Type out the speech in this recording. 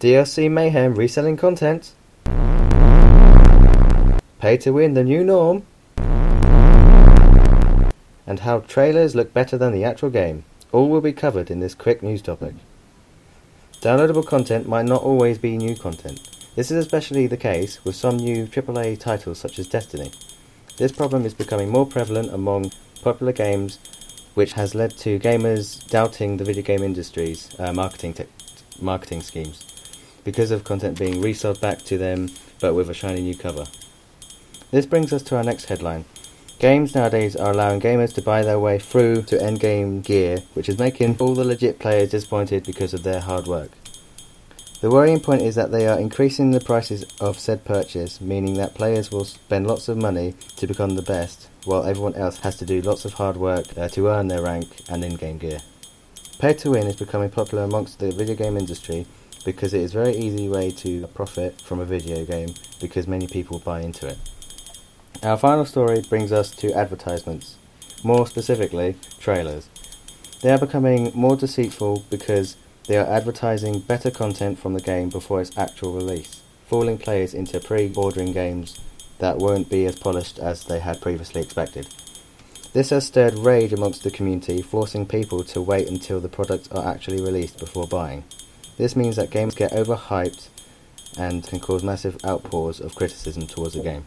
DLC Mayhem reselling content. Pay to win the new norm. And how trailers look better than the actual game. All will be covered in this quick news topic. Downloadable content might not always be new content. This is especially the case with some new AAA titles such as Destiny. This problem is becoming more prevalent among popular games, which has led to gamers doubting the video game industry's uh, marketing te- marketing schemes because of content being resold back to them but with a shiny new cover. This brings us to our next headline. Games nowadays are allowing gamers to buy their way through to endgame gear, which is making all the legit players disappointed because of their hard work. The worrying point is that they are increasing the prices of said purchase, meaning that players will spend lots of money to become the best, while everyone else has to do lots of hard work uh, to earn their rank and in-game gear. Pay to win is becoming popular amongst the video game industry because it is a very easy way to profit from a video game because many people buy into it. Our final story brings us to advertisements, more specifically, trailers. They are becoming more deceitful because they are advertising better content from the game before its actual release, fooling players into pre-ordering games that won't be as polished as they had previously expected. This has stirred rage amongst the community, forcing people to wait until the products are actually released before buying. This means that games get overhyped and can cause massive outpours of criticism towards the game.